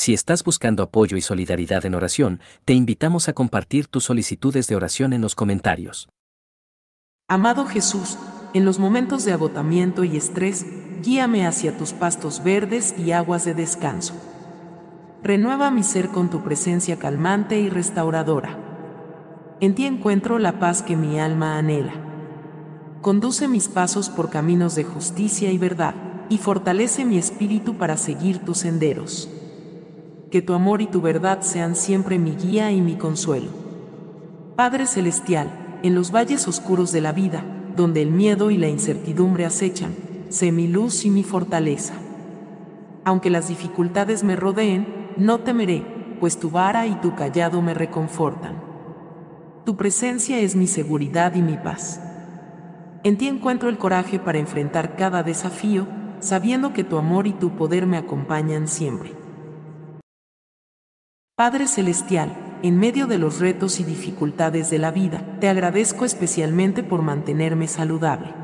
Si estás buscando apoyo y solidaridad en oración, te invitamos a compartir tus solicitudes de oración en los comentarios. Amado Jesús, en los momentos de agotamiento y estrés, guíame hacia tus pastos verdes y aguas de descanso. Renueva mi ser con tu presencia calmante y restauradora. En ti encuentro la paz que mi alma anhela. Conduce mis pasos por caminos de justicia y verdad, y fortalece mi espíritu para seguir tus senderos. Que tu amor y tu verdad sean siempre mi guía y mi consuelo. Padre Celestial, en los valles oscuros de la vida, donde el miedo y la incertidumbre acechan, sé mi luz y mi fortaleza. Aunque las dificultades me rodeen, no temeré, pues tu vara y tu callado me reconfortan. Tu presencia es mi seguridad y mi paz. En ti encuentro el coraje para enfrentar cada desafío, sabiendo que tu amor y tu poder me acompañan siempre. Padre Celestial, en medio de los retos y dificultades de la vida, te agradezco especialmente por mantenerme saludable.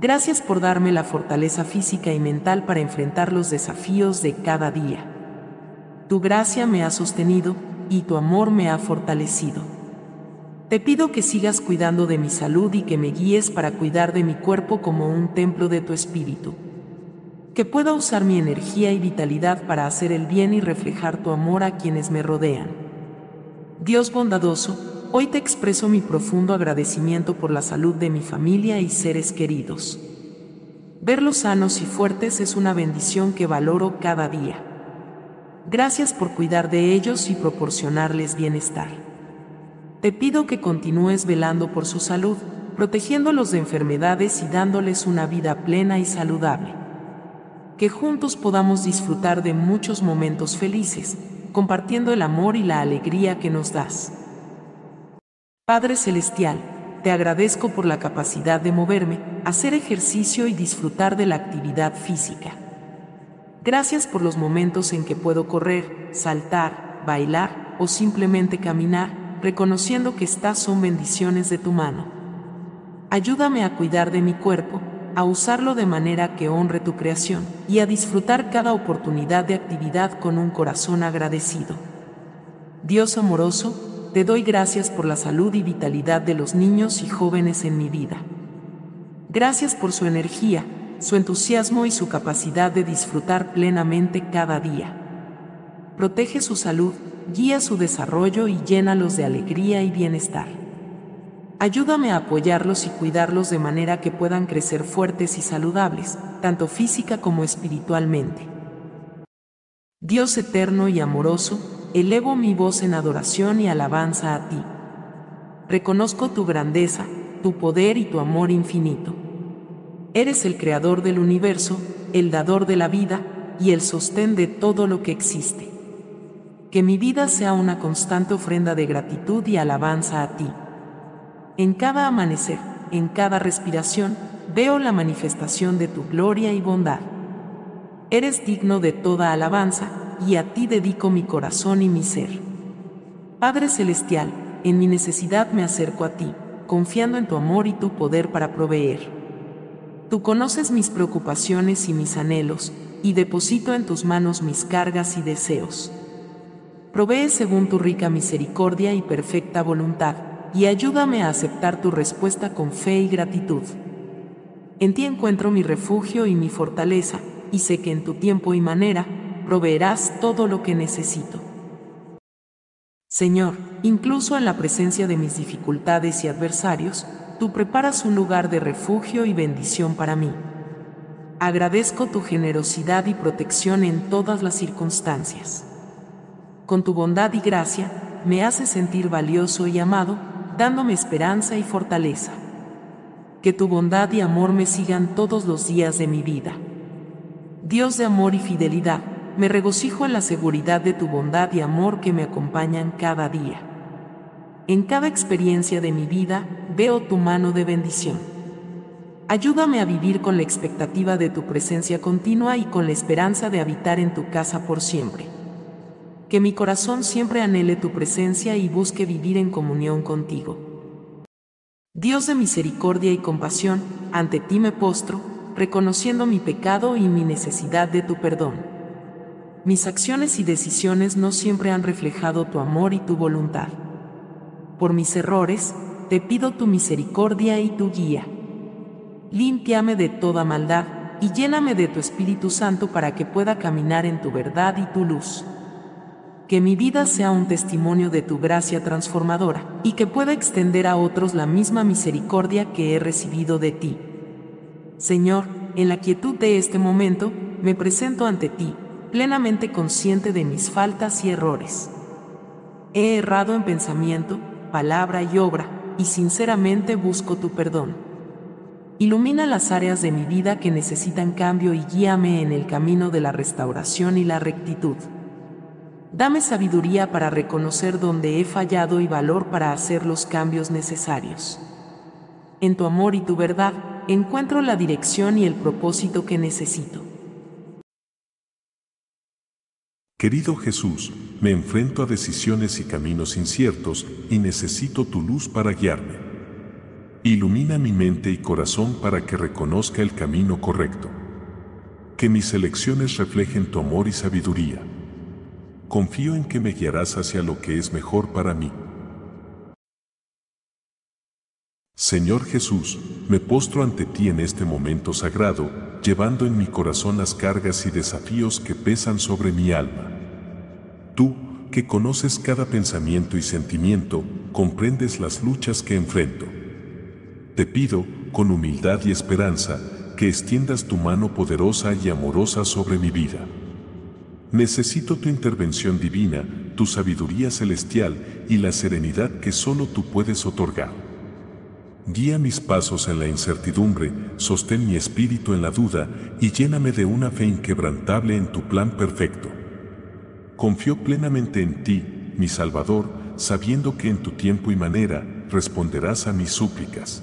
Gracias por darme la fortaleza física y mental para enfrentar los desafíos de cada día. Tu gracia me ha sostenido y tu amor me ha fortalecido. Te pido que sigas cuidando de mi salud y que me guíes para cuidar de mi cuerpo como un templo de tu espíritu. Que pueda usar mi energía y vitalidad para hacer el bien y reflejar tu amor a quienes me rodean. Dios bondadoso, hoy te expreso mi profundo agradecimiento por la salud de mi familia y seres queridos. Verlos sanos y fuertes es una bendición que valoro cada día. Gracias por cuidar de ellos y proporcionarles bienestar. Te pido que continúes velando por su salud, protegiéndolos de enfermedades y dándoles una vida plena y saludable. Que juntos podamos disfrutar de muchos momentos felices, compartiendo el amor y la alegría que nos das. Padre Celestial, te agradezco por la capacidad de moverme, hacer ejercicio y disfrutar de la actividad física. Gracias por los momentos en que puedo correr, saltar, bailar o simplemente caminar, reconociendo que estas son bendiciones de tu mano. Ayúdame a cuidar de mi cuerpo, a usarlo de manera que honre tu creación y a disfrutar cada oportunidad de actividad con un corazón agradecido. Dios amoroso, te doy gracias por la salud y vitalidad de los niños y jóvenes en mi vida. Gracias por su energía, su entusiasmo y su capacidad de disfrutar plenamente cada día. Protege su salud, guía su desarrollo y llénalos de alegría y bienestar. Ayúdame a apoyarlos y cuidarlos de manera que puedan crecer fuertes y saludables, tanto física como espiritualmente. Dios eterno y amoroso, elevo mi voz en adoración y alabanza a ti. Reconozco tu grandeza, tu poder y tu amor infinito. Eres el creador del universo, el dador de la vida y el sostén de todo lo que existe. Que mi vida sea una constante ofrenda de gratitud y alabanza a ti. En cada amanecer, en cada respiración, veo la manifestación de tu gloria y bondad. Eres digno de toda alabanza, y a ti dedico mi corazón y mi ser. Padre Celestial, en mi necesidad me acerco a ti, confiando en tu amor y tu poder para proveer. Tú conoces mis preocupaciones y mis anhelos, y deposito en tus manos mis cargas y deseos. Provee según tu rica misericordia y perfecta voluntad, y ayúdame a aceptar tu respuesta con fe y gratitud. En ti encuentro mi refugio y mi fortaleza, y sé que en tu tiempo y manera, proveerás todo lo que necesito. Señor, incluso en la presencia de mis dificultades y adversarios, tú preparas un lugar de refugio y bendición para mí. Agradezco tu generosidad y protección en todas las circunstancias. Con tu bondad y gracia, me haces sentir valioso y amado, dándome esperanza y fortaleza. Que tu bondad y amor me sigan todos los días de mi vida. Dios de amor y fidelidad, me regocijo en la seguridad de tu bondad y amor que me acompañan cada día. En cada experiencia de mi vida veo tu mano de bendición. Ayúdame a vivir con la expectativa de tu presencia continua y con la esperanza de habitar en tu casa por siempre. Que mi corazón siempre anhele tu presencia y busque vivir en comunión contigo. Dios de misericordia y compasión, ante ti me postro, reconociendo mi pecado y mi necesidad de tu perdón. Mis acciones y decisiones no siempre han reflejado tu amor y tu voluntad. Por mis errores, te pido tu misericordia y tu guía. Límpiame de toda maldad y lléname de tu Espíritu Santo para que pueda caminar en tu verdad y tu luz. Que mi vida sea un testimonio de tu gracia transformadora y que pueda extender a otros la misma misericordia que he recibido de ti. Señor, en la quietud de este momento, me presento ante ti, plenamente consciente de mis faltas y errores. He errado en pensamiento, palabra y obra, y sinceramente busco tu perdón. Ilumina las áreas de mi vida que necesitan cambio y guíame en el camino de la restauración y la rectitud. Dame sabiduría para reconocer dónde he fallado y valor para hacer los cambios necesarios. En tu amor y tu verdad, encuentro la dirección y el propósito que necesito. Querido Jesús, me enfrento a decisiones y caminos inciertos y necesito tu luz para guiarme. Ilumina mi mente y corazón para que reconozca el camino correcto. Que mis elecciones reflejen tu amor y sabiduría. Confío en que me guiarás hacia lo que es mejor para mí. Señor Jesús, me postro ante ti en este momento sagrado, llevando en mi corazón las cargas y desafíos que pesan sobre mi alma. Tú, que conoces cada pensamiento y sentimiento, comprendes las luchas que enfrento. Te pido, con humildad y esperanza, que extiendas tu mano poderosa y amorosa sobre mi vida. Necesito tu intervención divina, tu sabiduría celestial y la serenidad que solo tú puedes otorgar. Guía mis pasos en la incertidumbre, sostén mi espíritu en la duda y lléname de una fe inquebrantable en tu plan perfecto. Confío plenamente en ti, mi Salvador, sabiendo que en tu tiempo y manera responderás a mis súplicas.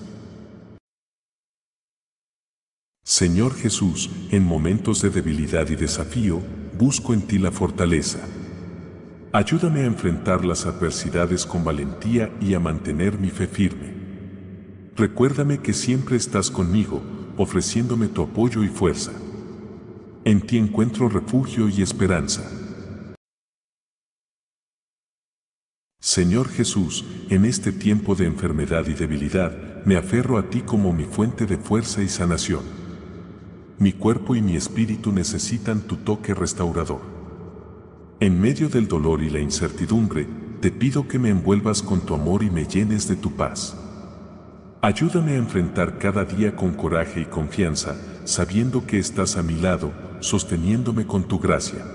Señor Jesús, en momentos de debilidad y desafío, busco en ti la fortaleza. Ayúdame a enfrentar las adversidades con valentía y a mantener mi fe firme. Recuérdame que siempre estás conmigo, ofreciéndome tu apoyo y fuerza. En ti encuentro refugio y esperanza. Señor Jesús, en este tiempo de enfermedad y debilidad, me aferro a ti como mi fuente de fuerza y sanación. Mi cuerpo y mi espíritu necesitan tu toque restaurador. En medio del dolor y la incertidumbre, te pido que me envuelvas con tu amor y me llenes de tu paz. Ayúdame a enfrentar cada día con coraje y confianza, sabiendo que estás a mi lado, sosteniéndome con tu gracia.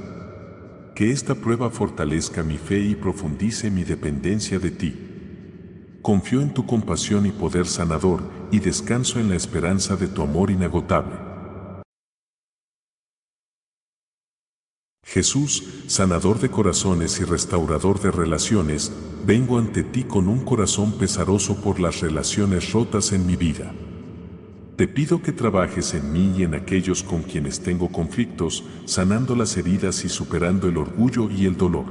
Que esta prueba fortalezca mi fe y profundice mi dependencia de ti. Confío en tu compasión y poder sanador y descanso en la esperanza de tu amor inagotable. Jesús, sanador de corazones y restaurador de relaciones, vengo ante ti con un corazón pesaroso por las relaciones rotas en mi vida. Te pido que trabajes en mí y en aquellos con quienes tengo conflictos, sanando las heridas y superando el orgullo y el dolor.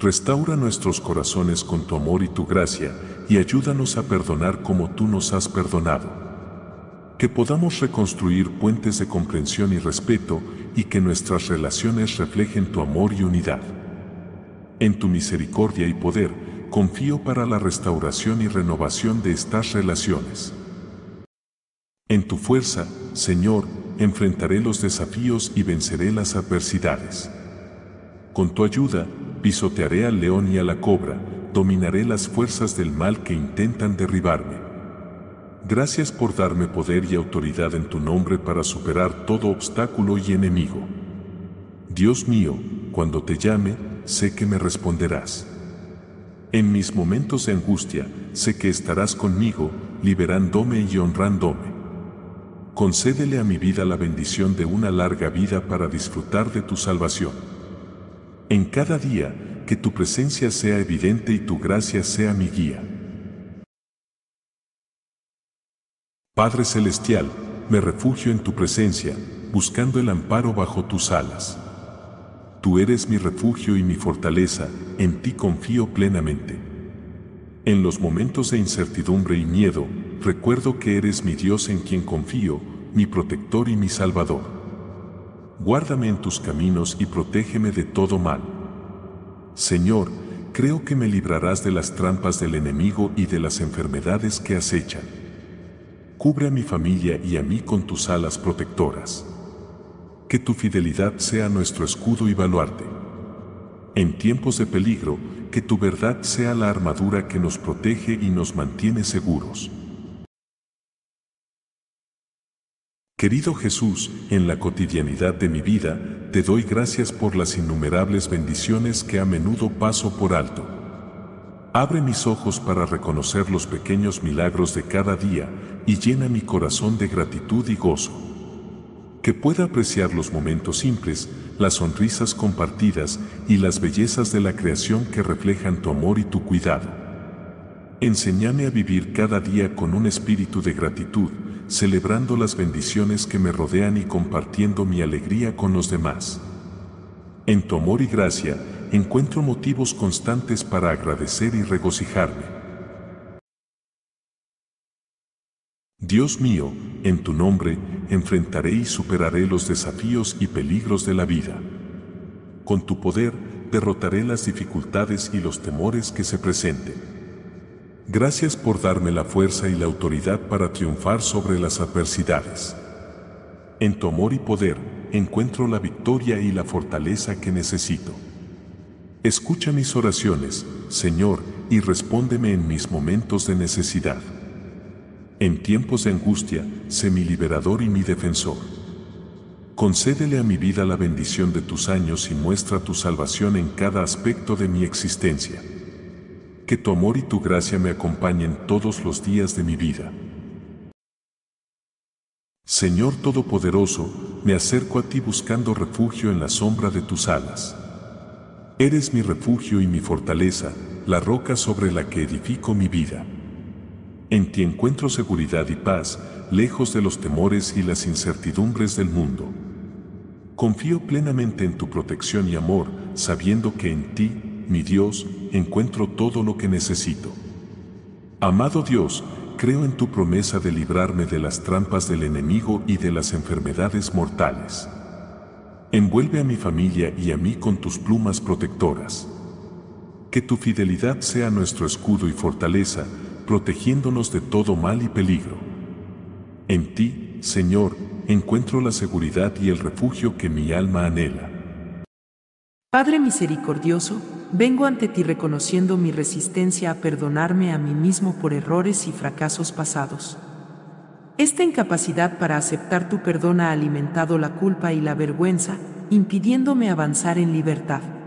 Restaura nuestros corazones con tu amor y tu gracia, y ayúdanos a perdonar como tú nos has perdonado. Que podamos reconstruir puentes de comprensión y respeto, y que nuestras relaciones reflejen tu amor y unidad. En tu misericordia y poder, confío para la restauración y renovación de estas relaciones. En tu fuerza, Señor, enfrentaré los desafíos y venceré las adversidades. Con tu ayuda, pisotearé al león y a la cobra, dominaré las fuerzas del mal que intentan derribarme. Gracias por darme poder y autoridad en tu nombre para superar todo obstáculo y enemigo. Dios mío, cuando te llame, sé que me responderás. En mis momentos de angustia, sé que estarás conmigo, liberándome y honrándome. Concédele a mi vida la bendición de una larga vida para disfrutar de tu salvación. En cada día, que tu presencia sea evidente y tu gracia sea mi guía. Padre Celestial, me refugio en tu presencia, buscando el amparo bajo tus alas. Tú eres mi refugio y mi fortaleza, en ti confío plenamente. En los momentos de incertidumbre y miedo, recuerdo que eres mi Dios en quien confío, mi protector y mi salvador. guárdame en tus caminos y protégeme de todo mal. Señor, creo que me librarás de las trampas del enemigo y de las enfermedades que acechan. Cubre a mi familia y a mí con tus alas protectoras. Que tu fidelidad sea nuestro escudo y baluarte. En tiempos de peligro, que tu verdad sea la armadura que nos protege y nos mantiene seguros. Querido Jesús, en la cotidianidad de mi vida, te doy gracias por las innumerables bendiciones que a menudo paso por alto. Abre mis ojos para reconocer los pequeños milagros de cada día y llena mi corazón de gratitud y gozo. Que pueda apreciar los momentos simples, las sonrisas compartidas y las bellezas de la creación que reflejan tu amor y tu cuidado. Enséñame a vivir cada día con un espíritu de gratitud, celebrando las bendiciones que me rodean y compartiendo mi alegría con los demás. En tu amor y gracia, encuentro motivos constantes para agradecer y regocijarme. Dios mío, en tu nombre, enfrentaré y superaré los desafíos y peligros de la vida. Con tu poder, derrotaré las dificultades y los temores que se presenten. Gracias por darme la fuerza y la autoridad para triunfar sobre las adversidades. En tu amor y poder encuentro la victoria y la fortaleza que necesito. Escucha mis oraciones, Señor, y respóndeme en mis momentos de necesidad. En tiempos de angustia, sé mi liberador y mi defensor. Concédele a mi vida la bendición de tus años y muestra tu salvación en cada aspecto de mi existencia que tu amor y tu gracia me acompañen todos los días de mi vida. Señor Todopoderoso, me acerco a ti buscando refugio en la sombra de tus alas. Eres mi refugio y mi fortaleza, la roca sobre la que edifico mi vida. En ti encuentro seguridad y paz, lejos de los temores y las incertidumbres del mundo. Confío plenamente en tu protección y amor, sabiendo que en ti, mi Dios, encuentro todo lo que necesito. Amado Dios, creo en tu promesa de librarme de las trampas del enemigo y de las enfermedades mortales. Envuelve a mi familia y a mí con tus plumas protectoras. Que tu fidelidad sea nuestro escudo y fortaleza, protegiéndonos de todo mal y peligro. En ti, Señor, encuentro la seguridad y el refugio que mi alma anhela. Padre misericordioso, vengo ante ti reconociendo mi resistencia a perdonarme a mí mismo por errores y fracasos pasados. Esta incapacidad para aceptar tu perdón ha alimentado la culpa y la vergüenza, impidiéndome avanzar en libertad.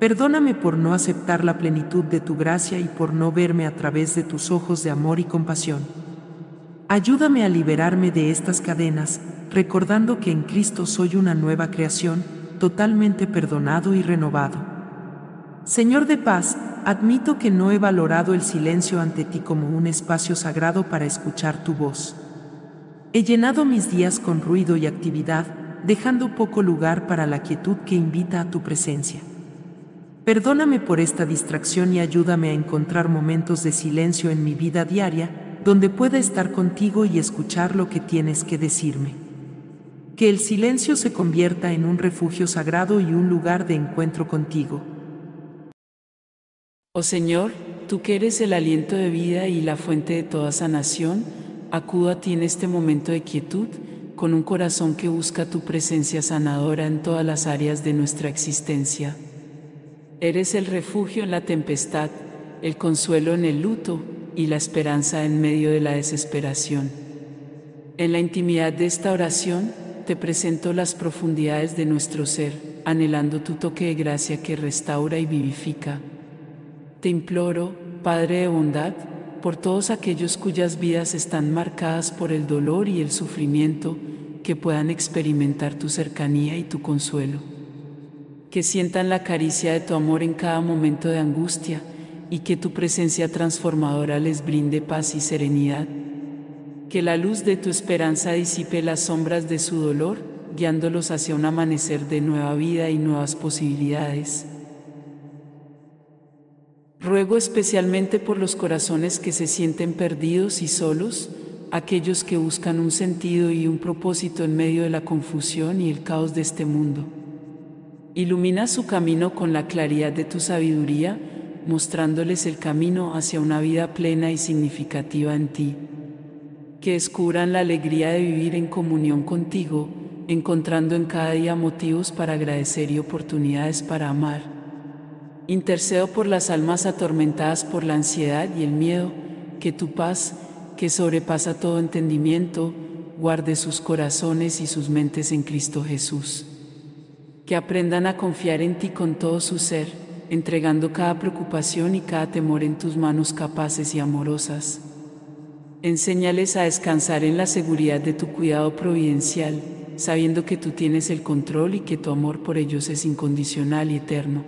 Perdóname por no aceptar la plenitud de tu gracia y por no verme a través de tus ojos de amor y compasión. Ayúdame a liberarme de estas cadenas, recordando que en Cristo soy una nueva creación, totalmente perdonado y renovado. Señor de paz, admito que no he valorado el silencio ante ti como un espacio sagrado para escuchar tu voz. He llenado mis días con ruido y actividad, dejando poco lugar para la quietud que invita a tu presencia. Perdóname por esta distracción y ayúdame a encontrar momentos de silencio en mi vida diaria, donde pueda estar contigo y escuchar lo que tienes que decirme. Que el silencio se convierta en un refugio sagrado y un lugar de encuentro contigo. Oh Señor, tú que eres el aliento de vida y la fuente de toda sanación, acudo a ti en este momento de quietud, con un corazón que busca tu presencia sanadora en todas las áreas de nuestra existencia. Eres el refugio en la tempestad, el consuelo en el luto y la esperanza en medio de la desesperación. En la intimidad de esta oración, te presento las profundidades de nuestro ser, anhelando tu toque de gracia que restaura y vivifica te imploro, Padre de bondad, por todos aquellos cuyas vidas están marcadas por el dolor y el sufrimiento, que puedan experimentar tu cercanía y tu consuelo. Que sientan la caricia de tu amor en cada momento de angustia y que tu presencia transformadora les brinde paz y serenidad. Que la luz de tu esperanza disipe las sombras de su dolor, guiándolos hacia un amanecer de nueva vida y nuevas posibilidades. Ruego especialmente por los corazones que se sienten perdidos y solos, aquellos que buscan un sentido y un propósito en medio de la confusión y el caos de este mundo. Ilumina su camino con la claridad de tu sabiduría, mostrándoles el camino hacia una vida plena y significativa en ti. Que descubran la alegría de vivir en comunión contigo, encontrando en cada día motivos para agradecer y oportunidades para amar. Intercedo por las almas atormentadas por la ansiedad y el miedo, que tu paz, que sobrepasa todo entendimiento, guarde sus corazones y sus mentes en Cristo Jesús. Que aprendan a confiar en ti con todo su ser, entregando cada preocupación y cada temor en tus manos capaces y amorosas. Enséñales a descansar en la seguridad de tu cuidado providencial, sabiendo que tú tienes el control y que tu amor por ellos es incondicional y eterno.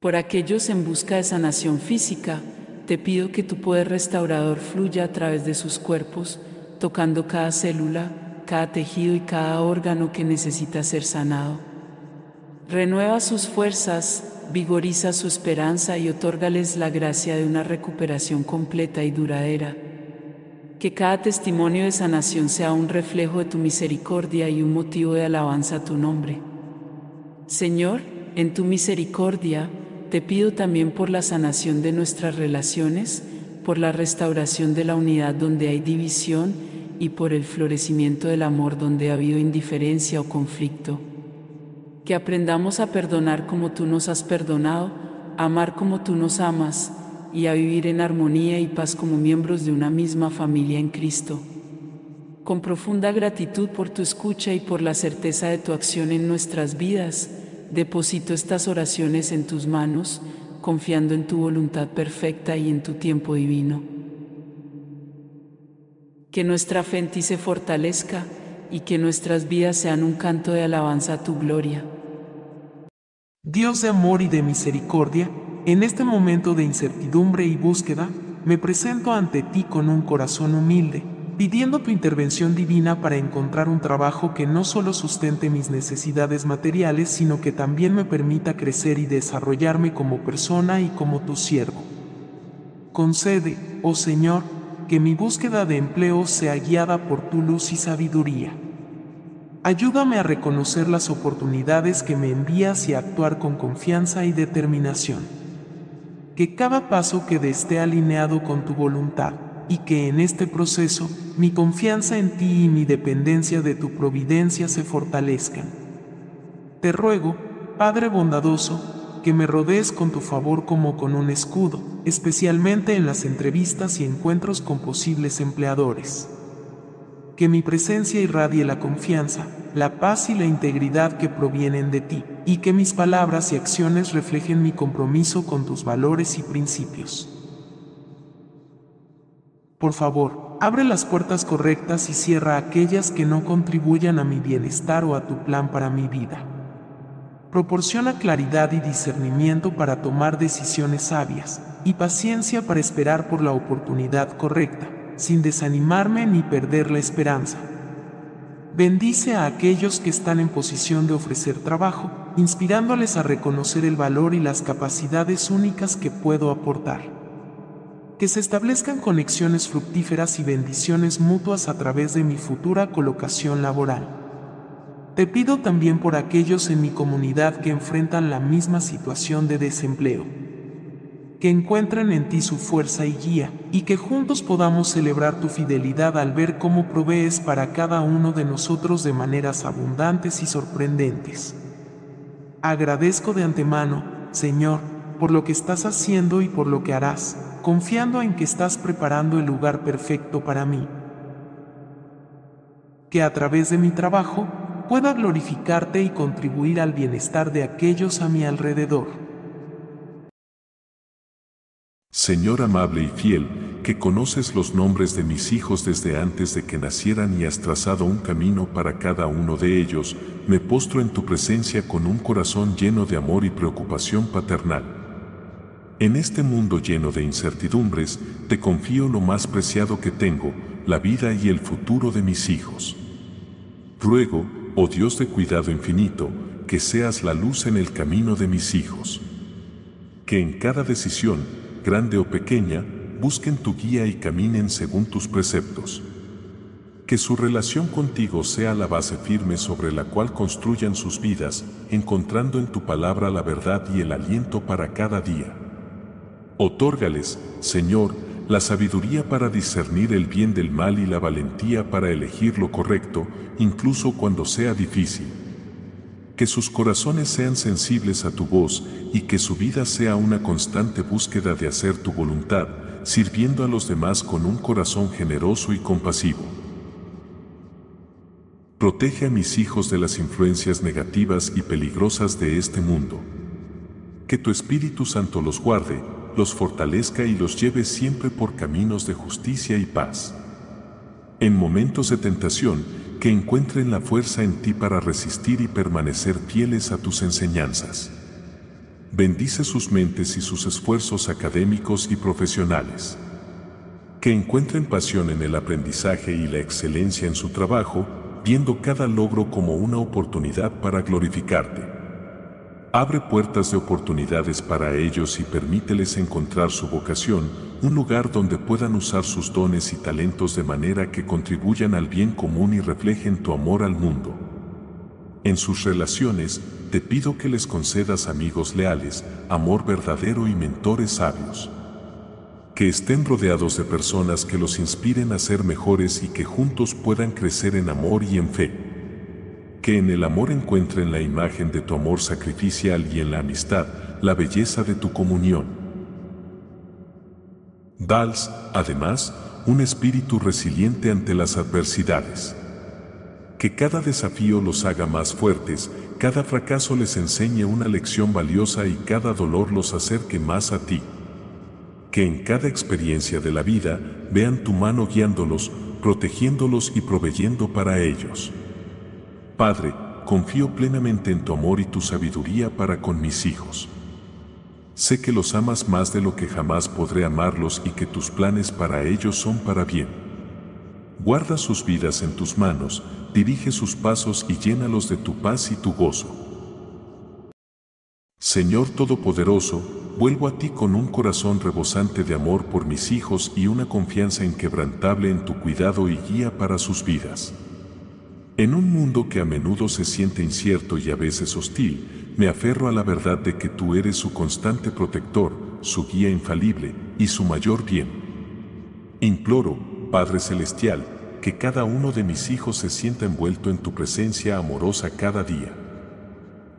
Por aquellos en busca de sanación física, te pido que tu poder restaurador fluya a través de sus cuerpos, tocando cada célula, cada tejido y cada órgano que necesita ser sanado. Renueva sus fuerzas, vigoriza su esperanza y otórgales la gracia de una recuperación completa y duradera. Que cada testimonio de sanación sea un reflejo de tu misericordia y un motivo de alabanza a tu nombre. Señor, en tu misericordia, te pido también por la sanación de nuestras relaciones, por la restauración de la unidad donde hay división y por el florecimiento del amor donde ha habido indiferencia o conflicto. Que aprendamos a perdonar como tú nos has perdonado, a amar como tú nos amas y a vivir en armonía y paz como miembros de una misma familia en Cristo. Con profunda gratitud por tu escucha y por la certeza de tu acción en nuestras vidas, deposito estas oraciones en tus manos, confiando en tu voluntad perfecta y en tu tiempo divino. Que nuestra fe en ti se fortalezca y que nuestras vidas sean un canto de alabanza a tu gloria. Dios de amor y de misericordia, en este momento de incertidumbre y búsqueda, me presento ante ti con un corazón humilde pidiendo tu intervención divina para encontrar un trabajo que no solo sustente mis necesidades materiales, sino que también me permita crecer y desarrollarme como persona y como tu siervo. Concede, oh Señor, que mi búsqueda de empleo sea guiada por tu luz y sabiduría. Ayúdame a reconocer las oportunidades que me envías y a actuar con confianza y determinación. Que cada paso que esté alineado con tu voluntad y que en este proceso mi confianza en ti y mi dependencia de tu providencia se fortalezcan. Te ruego, Padre bondadoso, que me rodees con tu favor como con un escudo, especialmente en las entrevistas y encuentros con posibles empleadores. Que mi presencia irradie la confianza, la paz y la integridad que provienen de ti, y que mis palabras y acciones reflejen mi compromiso con tus valores y principios. Por favor, abre las puertas correctas y cierra aquellas que no contribuyan a mi bienestar o a tu plan para mi vida. Proporciona claridad y discernimiento para tomar decisiones sabias, y paciencia para esperar por la oportunidad correcta, sin desanimarme ni perder la esperanza. Bendice a aquellos que están en posición de ofrecer trabajo, inspirándoles a reconocer el valor y las capacidades únicas que puedo aportar que se establezcan conexiones fructíferas y bendiciones mutuas a través de mi futura colocación laboral. Te pido también por aquellos en mi comunidad que enfrentan la misma situación de desempleo. Que encuentren en ti su fuerza y guía, y que juntos podamos celebrar tu fidelidad al ver cómo provees para cada uno de nosotros de maneras abundantes y sorprendentes. Agradezco de antemano, Señor, por lo que estás haciendo y por lo que harás confiando en que estás preparando el lugar perfecto para mí. Que a través de mi trabajo pueda glorificarte y contribuir al bienestar de aquellos a mi alrededor. Señor amable y fiel, que conoces los nombres de mis hijos desde antes de que nacieran y has trazado un camino para cada uno de ellos, me postro en tu presencia con un corazón lleno de amor y preocupación paternal. En este mundo lleno de incertidumbres, te confío lo más preciado que tengo, la vida y el futuro de mis hijos. Ruego, oh Dios de cuidado infinito, que seas la luz en el camino de mis hijos. Que en cada decisión, grande o pequeña, busquen tu guía y caminen según tus preceptos. Que su relación contigo sea la base firme sobre la cual construyan sus vidas, encontrando en tu palabra la verdad y el aliento para cada día. Otórgales, Señor, la sabiduría para discernir el bien del mal y la valentía para elegir lo correcto, incluso cuando sea difícil. Que sus corazones sean sensibles a tu voz y que su vida sea una constante búsqueda de hacer tu voluntad, sirviendo a los demás con un corazón generoso y compasivo. Protege a mis hijos de las influencias negativas y peligrosas de este mundo. Que tu Espíritu Santo los guarde, los fortalezca y los lleve siempre por caminos de justicia y paz. En momentos de tentación, que encuentren la fuerza en ti para resistir y permanecer fieles a tus enseñanzas. Bendice sus mentes y sus esfuerzos académicos y profesionales. Que encuentren pasión en el aprendizaje y la excelencia en su trabajo, viendo cada logro como una oportunidad para glorificarte. Abre puertas de oportunidades para ellos y permíteles encontrar su vocación, un lugar donde puedan usar sus dones y talentos de manera que contribuyan al bien común y reflejen tu amor al mundo. En sus relaciones, te pido que les concedas amigos leales, amor verdadero y mentores sabios que estén rodeados de personas que los inspiren a ser mejores y que juntos puedan crecer en amor y en fe. Que en el amor encuentren la imagen de tu amor sacrificial y en la amistad, la belleza de tu comunión. Dals, además, un espíritu resiliente ante las adversidades. Que cada desafío los haga más fuertes, cada fracaso les enseñe una lección valiosa y cada dolor los acerque más a ti que en cada experiencia de la vida vean tu mano guiándolos, protegiéndolos y proveyendo para ellos. Padre, confío plenamente en tu amor y tu sabiduría para con mis hijos. Sé que los amas más de lo que jamás podré amarlos y que tus planes para ellos son para bien. Guarda sus vidas en tus manos, dirige sus pasos y llénalos de tu paz y tu gozo. Señor Todopoderoso, vuelvo a ti con un corazón rebosante de amor por mis hijos y una confianza inquebrantable en tu cuidado y guía para sus vidas. En un mundo que a menudo se siente incierto y a veces hostil, me aferro a la verdad de que tú eres su constante protector, su guía infalible y su mayor bien. Imploro, Padre Celestial, que cada uno de mis hijos se sienta envuelto en tu presencia amorosa cada día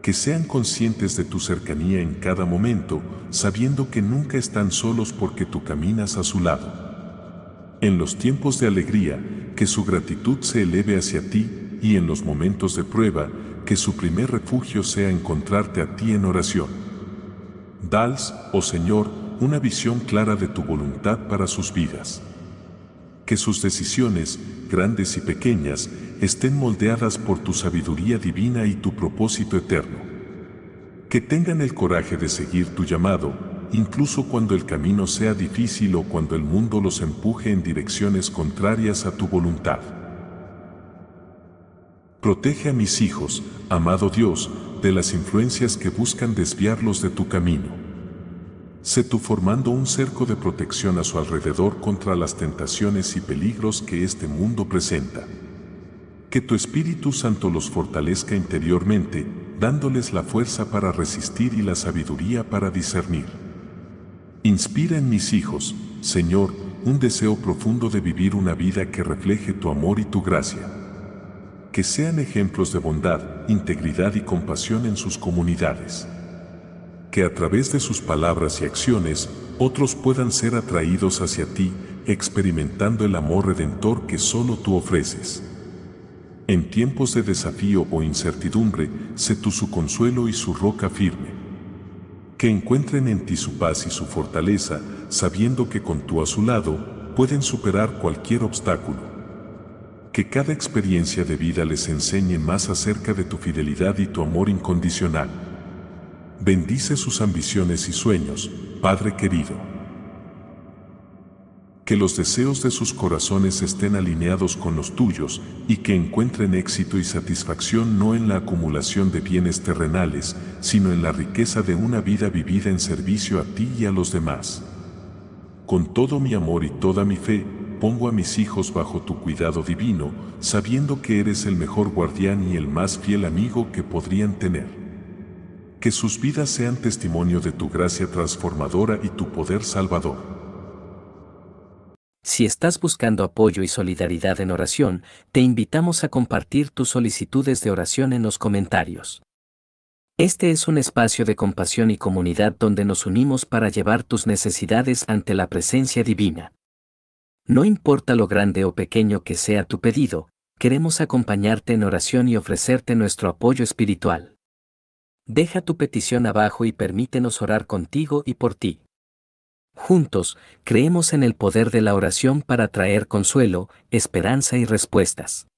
que sean conscientes de tu cercanía en cada momento, sabiendo que nunca están solos porque tú caminas a su lado. En los tiempos de alegría, que su gratitud se eleve hacia ti, y en los momentos de prueba, que su primer refugio sea encontrarte a ti en oración. Dals, oh Señor, una visión clara de tu voluntad para sus vidas. Que sus decisiones, grandes y pequeñas, estén moldeadas por tu sabiduría divina y tu propósito eterno. Que tengan el coraje de seguir tu llamado, incluso cuando el camino sea difícil o cuando el mundo los empuje en direcciones contrarias a tu voluntad. Protege a mis hijos, amado Dios, de las influencias que buscan desviarlos de tu camino. Sé tú formando un cerco de protección a su alrededor contra las tentaciones y peligros que este mundo presenta. Que tu Espíritu Santo los fortalezca interiormente, dándoles la fuerza para resistir y la sabiduría para discernir. Inspira en mis hijos, Señor, un deseo profundo de vivir una vida que refleje tu amor y tu gracia. Que sean ejemplos de bondad, integridad y compasión en sus comunidades. Que a través de sus palabras y acciones, otros puedan ser atraídos hacia ti, experimentando el amor redentor que solo tú ofreces. En tiempos de desafío o incertidumbre, sé tú su consuelo y su roca firme. Que encuentren en ti su paz y su fortaleza, sabiendo que con tú a su lado, pueden superar cualquier obstáculo. Que cada experiencia de vida les enseñe más acerca de tu fidelidad y tu amor incondicional. Bendice sus ambiciones y sueños, Padre querido que los deseos de sus corazones estén alineados con los tuyos y que encuentren éxito y satisfacción no en la acumulación de bienes terrenales, sino en la riqueza de una vida vivida en servicio a ti y a los demás. Con todo mi amor y toda mi fe, pongo a mis hijos bajo tu cuidado divino, sabiendo que eres el mejor guardián y el más fiel amigo que podrían tener. Que sus vidas sean testimonio de tu gracia transformadora y tu poder salvador. Si estás buscando apoyo y solidaridad en oración, te invitamos a compartir tus solicitudes de oración en los comentarios. Este es un espacio de compasión y comunidad donde nos unimos para llevar tus necesidades ante la presencia divina. No importa lo grande o pequeño que sea tu pedido, queremos acompañarte en oración y ofrecerte nuestro apoyo espiritual. Deja tu petición abajo y permítenos orar contigo y por ti. Juntos, creemos en el poder de la oración para traer consuelo, esperanza y respuestas.